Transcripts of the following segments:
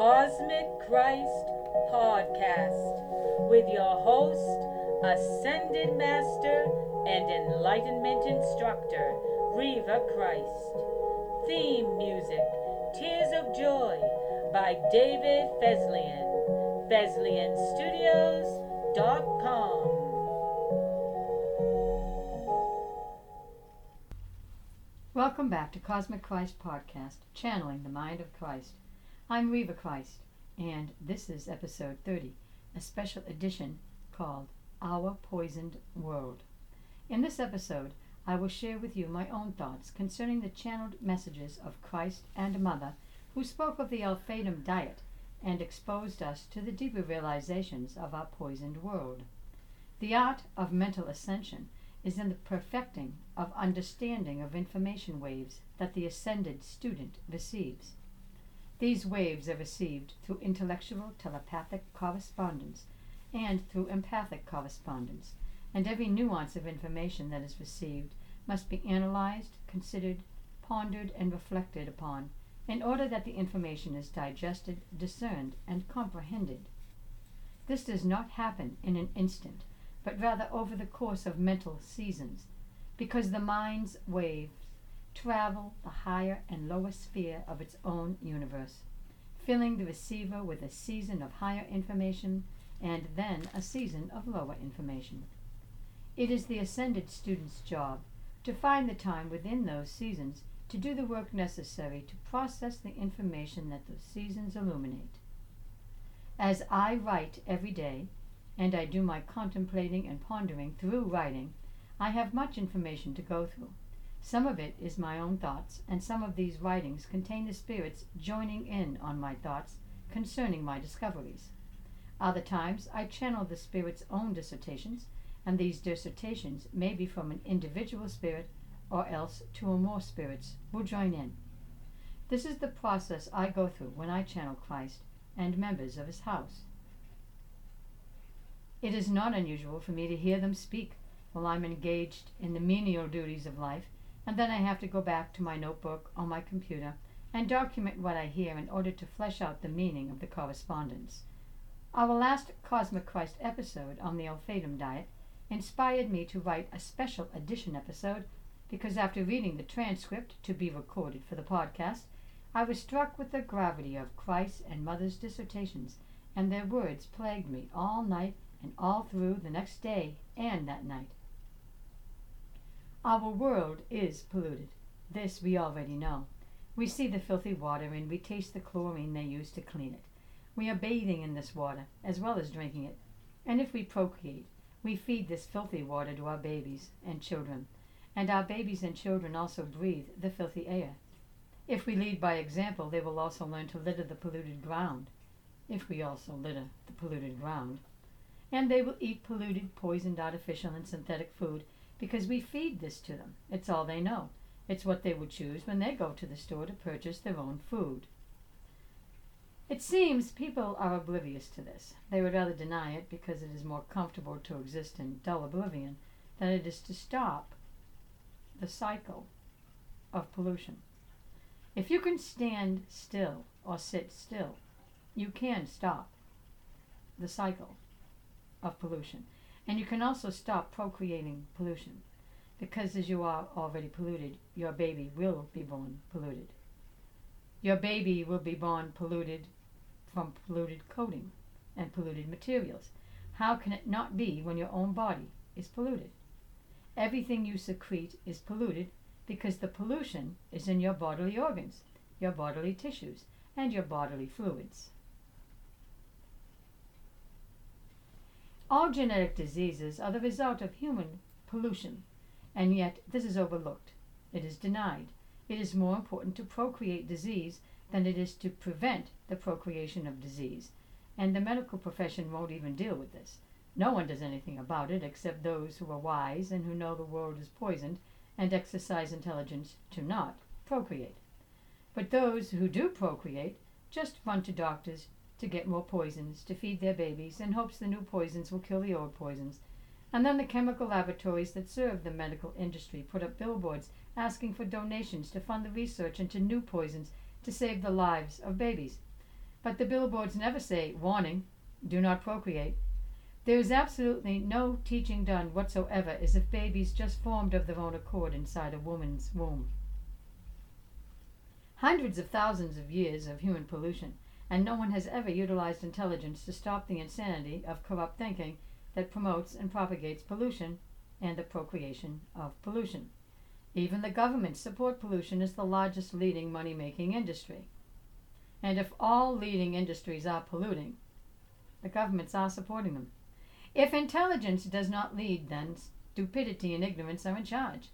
Cosmic Christ Podcast with your host, Ascended Master and Enlightenment Instructor, Reva Christ. Theme music, Tears of Joy by David Fesliyan. FesliyanStudios.com. Welcome back to Cosmic Christ Podcast, Channeling the Mind of Christ. I'm Reva Christ, and this is episode 30, a special edition called Our Poisoned World. In this episode, I will share with you my own thoughts concerning the channeled messages of Christ and Mother, who spoke of the Alphatum diet and exposed us to the deeper realizations of our poisoned world. The art of mental ascension is in the perfecting of understanding of information waves that the ascended student receives. These waves are received through intellectual telepathic correspondence and through empathic correspondence, and every nuance of information that is received must be analyzed, considered, pondered, and reflected upon in order that the information is digested, discerned, and comprehended. This does not happen in an instant, but rather over the course of mental seasons, because the mind's waves travel the higher and lower sphere of its own universe, filling the receiver with a season of higher information and then a season of lower information. It is the ascended student's job to find the time within those seasons to do the work necessary to process the information that those seasons illuminate. As I write every day, and I do my contemplating and pondering through writing, I have much information to go through. Some of it is my own thoughts, and some of these writings contain the spirits joining in on my thoughts concerning my discoveries. Other times I channel the spirit's own dissertations, and these dissertations may be from an individual spirit or else two or more spirits will join in. This is the process I go through when I channel Christ and members of his house. It is not unusual for me to hear them speak while I'm engaged in the menial duties of life, and then I have to go back to my notebook or my computer and document what I hear in order to flesh out the meaning of the correspondence. Our last Cosmic Christ episode on the Alphatum diet inspired me to write a special edition episode because after reading the transcript to be recorded for the podcast, I was struck with the gravity of Christ and Mother's dissertations, and their words plagued me all night and all through the next day and that night. Our world is polluted. This we already know. We see the filthy water and we taste the chlorine they use to clean it. We are bathing in this water as well as drinking it. And if we procreate, we feed this filthy water to our babies and children. And our babies and children also breathe the filthy air. If we lead by example, they will also learn to litter the polluted ground. If we also litter the polluted ground and they will eat polluted, poisoned, artificial, and synthetic food because we feed this to them. It's all they know. It's what they would choose when they go to the store to purchase their own food. It seems people are oblivious to this. They would rather deny it because it is more comfortable to exist in dull oblivion than it is to stop the cycle of pollution. If you can stand still or sit still, you can stop the cycle of pollution. And you can also stop procreating pollution because as you are already polluted, your baby will be born polluted. Your baby will be born polluted from polluted coating and polluted materials. How can it not be when your own body is polluted? Everything you secrete is polluted because the pollution is in your bodily organs, your bodily tissues, and your bodily fluids. All genetic diseases are the result of human pollution, and yet this is overlooked. It is denied. It is more important to procreate disease than it is to prevent the procreation of disease, and the medical profession won't even deal with this. No one does anything about it except those who are wise and who know the world is poisoned and exercise intelligence to not procreate. But those who do procreate just run to doctors to get more poisons to feed their babies in hopes the new poisons will kill the old poisons. And then the chemical laboratories that serve the medical industry put up billboards asking for donations to fund the research into new poisons to save the lives of babies. But the billboards never say, warning, do not procreate. There is absolutely no teaching done whatsoever as if babies just formed of their own accord inside a woman's womb. Hundreds of thousands of years of human pollution, and no one has ever utilized intelligence to stop the insanity of corrupt thinking that promotes and propagates pollution and the procreation of pollution. Even the governments support pollution as the largest leading money making industry. And if all leading industries are polluting, the governments are supporting them. If intelligence does not lead, then stupidity and ignorance are in charge.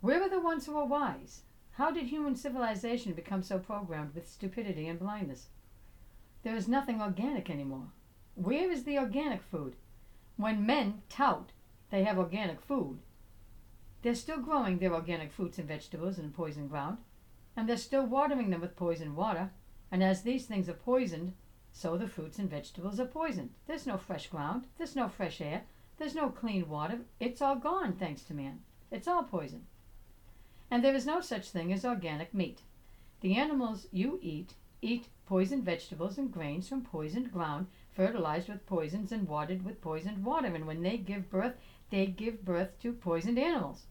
Where are the ones who are wise? How did human civilization become so programmed with stupidity and blindness? There is nothing organic anymore. Where is the organic food? When men tout they have organic food, they're still growing their organic fruits and vegetables in poisoned ground, and they're still watering them with poisoned water. And as these things are poisoned, so the fruits and vegetables are poisoned. There's no fresh ground, there's no fresh air, there's no clean water. It's all gone thanks to man. It's all poison and there is no such thing as organic meat. The animals you eat eat poisoned vegetables and grains from poisoned ground, fertilized with poisons and watered with poisoned water, and when they give birth, they give birth to poisoned animals.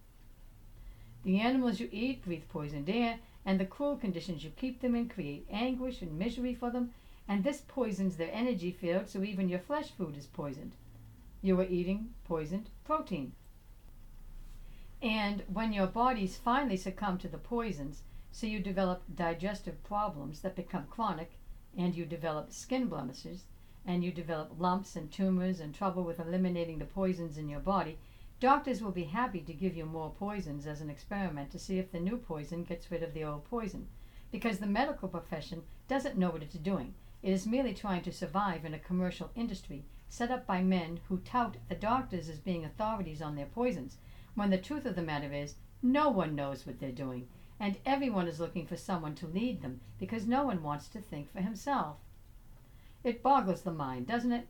The animals you eat breathe poisoned air, and the cruel conditions you keep them in create anguish and misery for them, and this poisons their energy field, so even your flesh food is poisoned. You are eating poisoned protein. And when your bodies finally succumb to the poisons, so you develop digestive problems that become chronic, and you develop skin blemishes, and you develop lumps and tumors and trouble with eliminating the poisons in your body, doctors will be happy to give you more poisons as an experiment to see if the new poison gets rid of the old poison. Because the medical profession doesn't know what it's doing. It is merely trying to survive in a commercial industry set up by men who tout the doctors as being authorities on their poisons when the truth of the matter is, no one knows what they're doing, and everyone is looking for someone to lead them because no one wants to think for himself. It boggles the mind, doesn't it?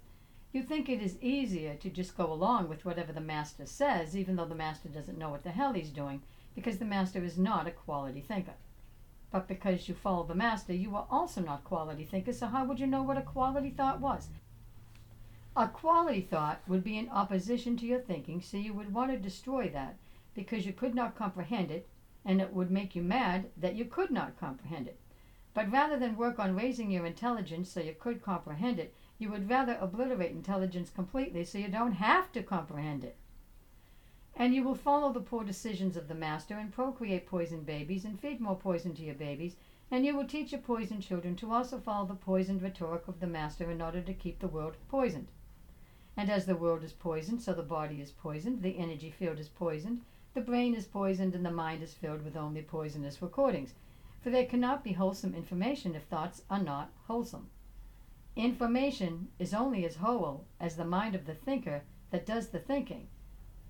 You think it is easier to just go along with whatever the master says, even though the master doesn't know what the hell he's doing, because the master is not a quality thinker. But because you follow the master, you are also not quality thinkers, so how would you know what a quality thought was? A quality thought would be in opposition to your thinking, so you would want to destroy that because you could not comprehend it, and it would make you mad that you could not comprehend it. But rather than work on raising your intelligence so you could comprehend it, you would rather obliterate intelligence completely so you don't have to comprehend it. And you will follow the poor decisions of the master and procreate poisoned babies and feed more poison to your babies, and you will teach your poisoned children to also follow the poisoned rhetoric of the master in order to keep the world poisoned. And as the world is poisoned, so the body is poisoned, the energy field is poisoned, the brain is poisoned, and the mind is filled with only poisonous recordings. For there cannot be wholesome information if thoughts are not wholesome. Information is only as whole as the mind of the thinker that does the thinking,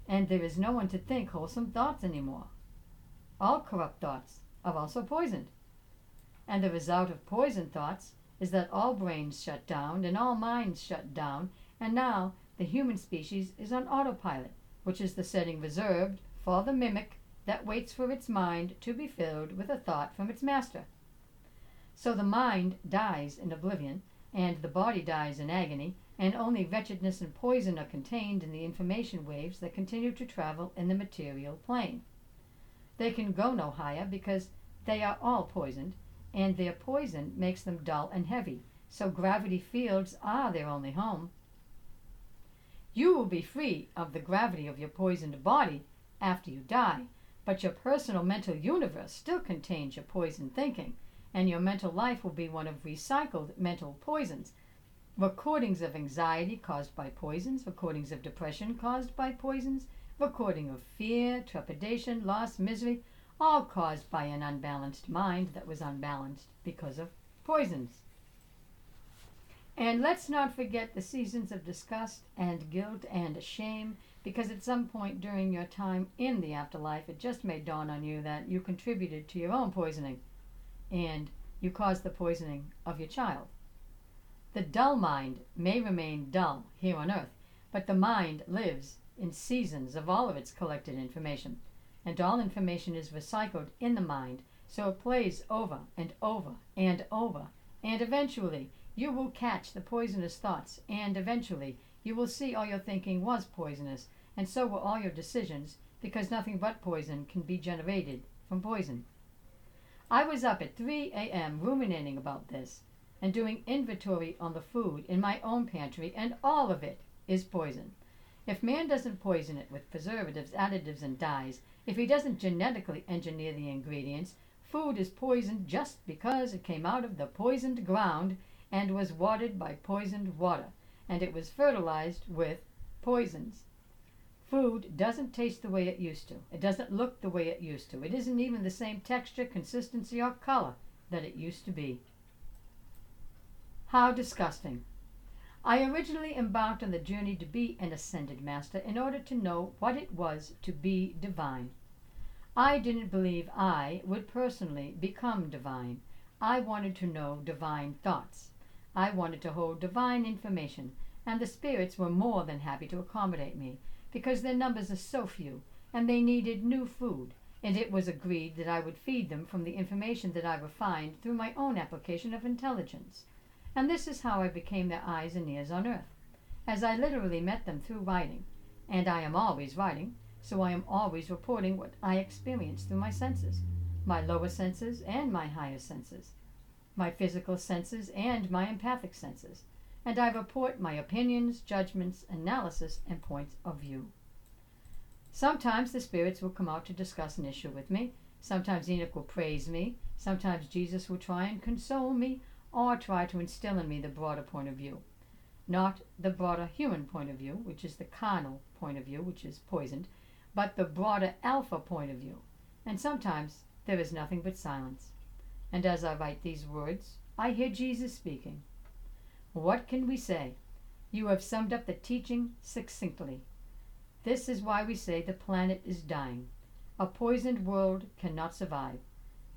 and there is no one to think wholesome thoughts any more. All corrupt thoughts are also poisoned. And the result of poisoned thoughts is that all brains shut down and all minds shut down and now the human species is on autopilot, which is the setting reserved for the mimic that waits for its mind to be filled with a thought from its master. So the mind dies in oblivion, and the body dies in agony, and only wretchedness and poison are contained in the information waves that continue to travel in the material plane. They can go no higher because they are all poisoned, and their poison makes them dull and heavy, so gravity fields are their only home. You will be free of the gravity of your poisoned body after you die, but your personal mental universe still contains your poisoned thinking, and your mental life will be one of recycled mental poisons. Recordings of anxiety caused by poisons, recordings of depression caused by poisons, recording of fear, trepidation, loss, misery, all caused by an unbalanced mind that was unbalanced because of poisons. And let's not forget the seasons of disgust and guilt and shame, because at some point during your time in the afterlife, it just may dawn on you that you contributed to your own poisoning and you caused the poisoning of your child. The dull mind may remain dull here on earth, but the mind lives in seasons of all of its collected information, and all information is recycled in the mind, so it plays over and over and over And eventually, you will catch the poisonous thoughts, and eventually, you will see all your thinking was poisonous, and so were all your decisions, because nothing but poison can be generated from poison. I was up at 3 a.m. ruminating about this and doing inventory on the food in my own pantry, and all of it is poison. If man doesn't poison it with preservatives, additives, and dyes, if he doesn't genetically engineer the ingredients, food is poisoned just because it came out of the poisoned ground and was watered by poisoned water, and it was fertilized with poisons. Food doesn't taste the way it used to. It doesn't look the way it used to. It isn't even the same texture, consistency, or color that it used to be. How disgusting. I originally embarked on the journey to be an ascended master in order to know what it was to be divine. I didn't believe I would personally become divine. I wanted to know divine thoughts. I wanted to hold divine information, and the spirits were more than happy to accommodate me because their numbers are so few and they needed new food, and it was agreed that I would feed them from the information that I refined through my own application of intelligence. And this is how I became their eyes and ears on earth, as I literally met them through writing. And I am always writing, so I am always reporting what I experience through my senses, my lower senses and my higher senses, my physical senses and my empathic senses and I report my opinions, judgments, analysis, and points of view. Sometimes the spirits will come out to discuss an issue with me. Sometimes Enoch will praise me. Sometimes Jesus will try and console me or try to instill in me the broader point of view. Not the broader human point of view, which is the carnal point of view, which is poisoned, but the broader alpha point of view. And sometimes there is nothing but silence. And as I write these words, I hear Jesus speaking. What can we say? You have summed up the teaching succinctly. This is why we say the planet is dying. A poisoned world cannot survive.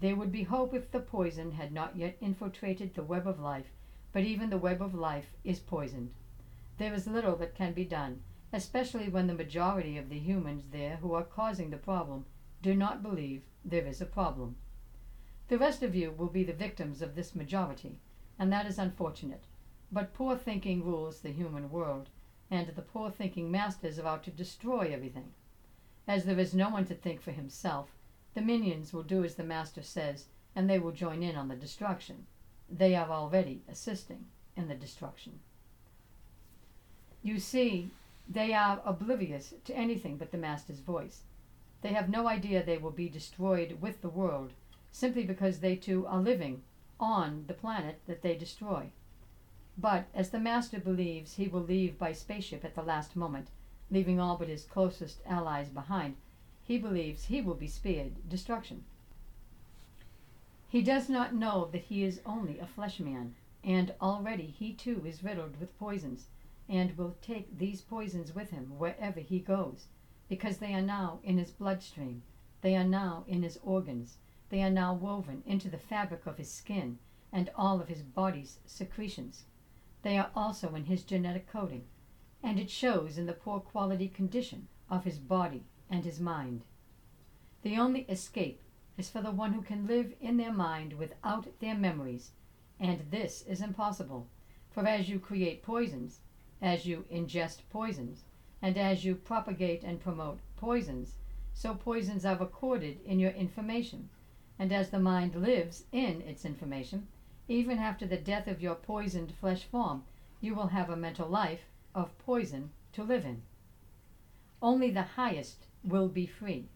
There would be hope if the poison had not yet infiltrated the web of life, but even the web of life is poisoned. There is little that can be done, especially when the majority of the humans there who are causing the problem do not believe there is a problem. The rest of you will be the victims of this majority, and that is unfortunate. But poor thinking rules the human world, and the poor thinking masters are out to destroy everything. As there is no one to think for himself, the minions will do as the master says, and they will join in on the destruction. They are already assisting in the destruction. You see, they are oblivious to anything but the master's voice. They have no idea they will be destroyed with the world, simply because they too are living on the planet that they destroy. But, as the master believes he will leave by spaceship at the last moment, leaving all but his closest allies behind, he believes he will be spared destruction. He does not know that he is only a flesh man, and already he too is riddled with poisons, and will take these poisons with him wherever he goes, because they are now in his bloodstream, they are now in his organs, they are now woven into the fabric of his skin and all of his body's secretions. They are also in his genetic coding, and it shows in the poor quality condition of his body and his mind. The only escape is for the one who can live in their mind without their memories, and this is impossible, for as you create poisons, as you ingest poisons, and as you propagate and promote poisons, so poisons are recorded in your information, and as the mind lives in its information, even after the death of your poisoned flesh form, you will have a mental life of poison to live in. Only the highest will be free,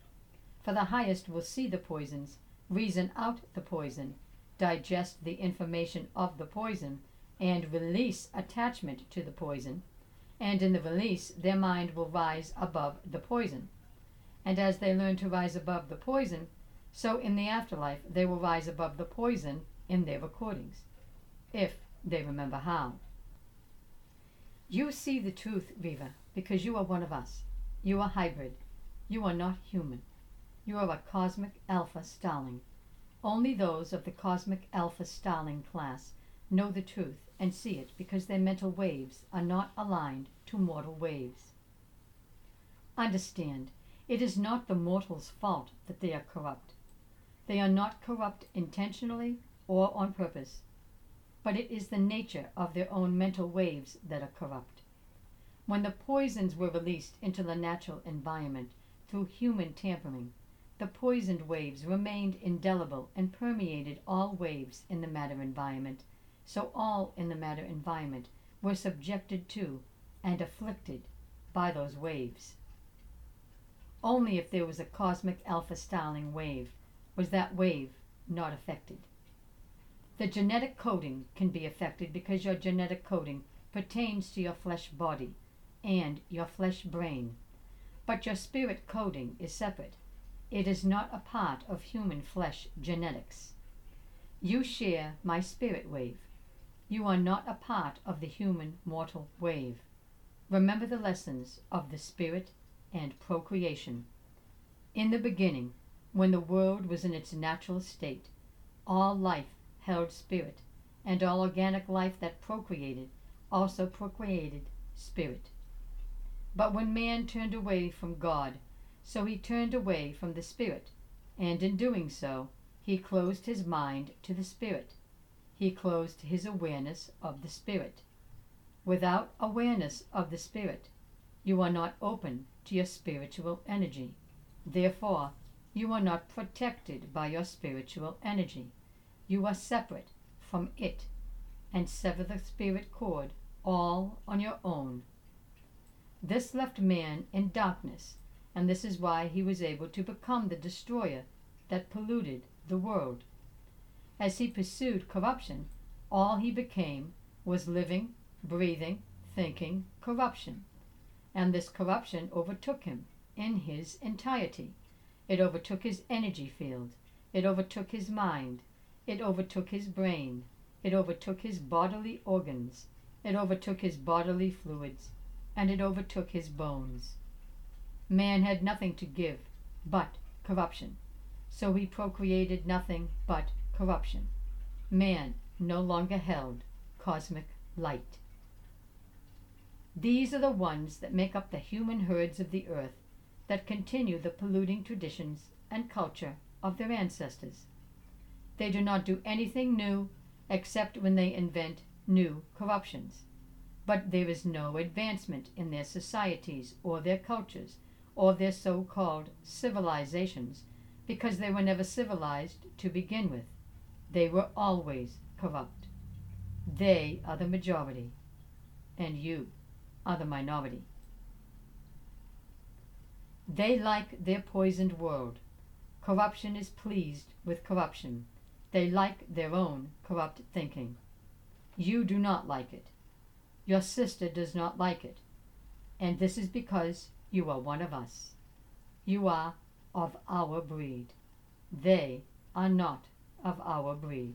for the highest will see the poisons, reason out the poison, digest the information of the poison, and release attachment to the poison, and in the release their mind will rise above the poison. And as they learn to rise above the poison, so in the afterlife they will rise above the poison in their recordings, if they remember how. You see the truth, Reva, because you are one of us. You are hybrid. You are not human. You are a cosmic alpha starling. Only those of the cosmic alpha starling class know the truth and see it because their mental waves are not aligned to mortal waves. Understand, it is not the mortal's fault that they are corrupt. They are not corrupt intentionally or on purpose. but it is the nature of their own mental waves that are corrupt. When the poisons were released into the natural environment through human tampering, the poisoned waves remained indelible and permeated all waves in the matter environment, so all in the matter environment were subjected to and afflicted by those waves. Only if there was a cosmic alpha starling wave was that wave not affected. The genetic coding can be affected because your genetic coding pertains to your flesh body and your flesh brain, but your spirit coding is separate. It is not a part of human flesh genetics. You share my spirit wave. You are not a part of the human mortal wave. Remember the lessons of the spirit and procreation. In the beginning, when the world was in its natural state, all life held spirit, and all organic life that procreated also procreated spirit. But when man turned away from God, so he turned away from the spirit, and in doing so, he closed his mind to the spirit. He closed his awareness of the spirit. Without awareness of the spirit, you are not open to your spiritual energy. Therefore, you are not protected by your spiritual energy. You are separate from it and sever the spirit cord all on your own. This left man in darkness, and this is why he was able to become the destroyer that polluted the world. As he pursued corruption, all he became was living, breathing, thinking corruption. And this corruption overtook him in his entirety. It overtook his energy field. It overtook his mind. It overtook his brain. It overtook his bodily organs. It overtook his bodily fluids. And it overtook his bones. Man had nothing to give but corruption. So he procreated nothing but corruption. Man no longer held cosmic light. These are the ones that make up the human herds of the earth that continue the polluting traditions and culture of their ancestors. They do not do anything new except when they invent new corruptions. But there is no advancement in their societies or their cultures or their so called civilizations because they were never civilized to begin with. They were always corrupt. They are the majority, and you are the minority. They like their poisoned world. Corruption is pleased with corruption. They like their own corrupt thinking. You do not like it. Your sister does not like it. And this is because you are one of us. You are of our breed. They are not of our breed.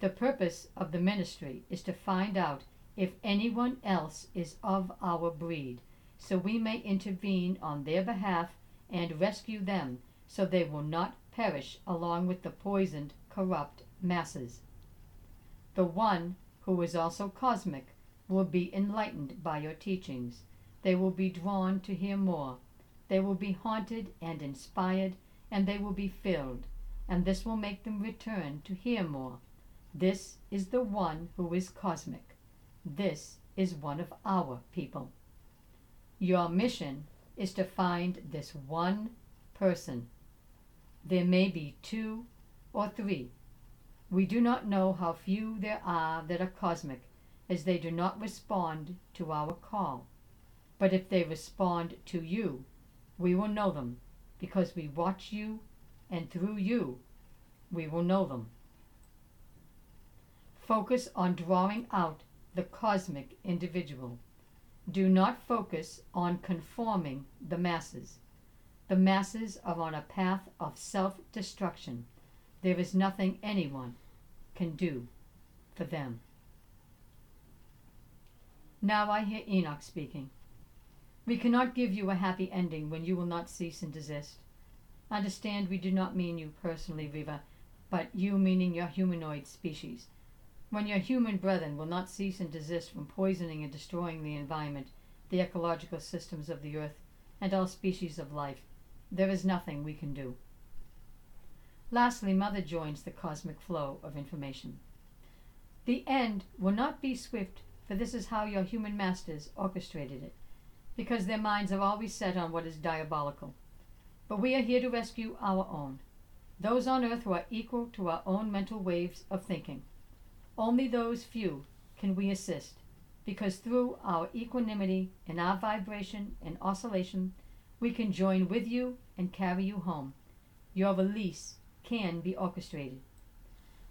The purpose of the ministry is to find out if anyone else is of our breed, so we may intervene on their behalf and rescue them so they will not perish along with the poisoned, corrupt masses. The one who is also cosmic will be enlightened by your teachings. They will be drawn to hear more. They will be haunted and inspired, and they will be filled, and this will make them return to hear more. This is the one who is cosmic. This is one of our people. Your mission is to find this one person. There may be two or three. We do not know how few there are that are cosmic, as they do not respond to our call. But if they respond to you, we will know them, because we watch you, and through you, we will know them. Focus on drawing out the cosmic individual. Do not focus on conforming the masses. The masses are on a path of self destruction. There is nothing anyone can do for them. Now I hear Enoch speaking. We cannot give you a happy ending when you will not cease and desist. Understand we do not mean you personally, Reva, but you meaning your humanoid species. When your human brethren will not cease and desist from poisoning and destroying the environment, the ecological systems of the earth, and all species of life, there is nothing we can do. Lastly, Mother joins the cosmic flow of information. The end will not be swift, for this is how your human masters orchestrated it, because their minds are always set on what is diabolical. But we are here to rescue our own, those on earth who are equal to our own mental waves of thinking. Only those few can we assist, because through our equanimity and our vibration and oscillation, we can join with you and carry you home. Your release can be orchestrated.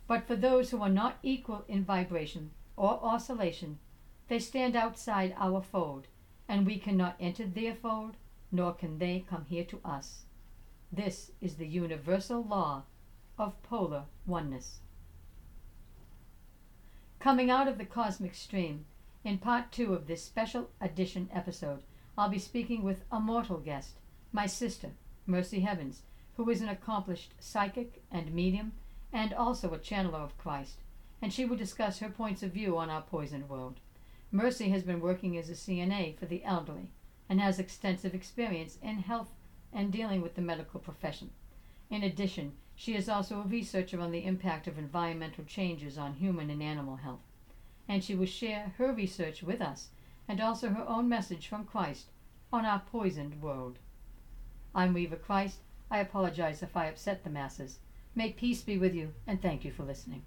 But for those who are not equal in vibration or oscillation, they stand outside our fold, and we cannot enter their fold, nor can they come here to us. This is the universal law of polar oneness. Coming out of the cosmic stream, in part two of this special edition episode, I'll be speaking with a mortal guest, my sister, Mercy Heavens, who is an accomplished psychic and medium and also a channeler of Christ, and she will discuss her points of view on our poisoned world. Mercy has been working as a CNA for the elderly and has extensive experience in health and dealing with the medical profession. In addition, she is also a researcher on the impact of environmental changes on human and animal health, and she will share her research with us and also her own message from Christ on our poisoned world. I'm Reva Christ. I apologize if I upset the masses. May peace be with you, and thank you for listening.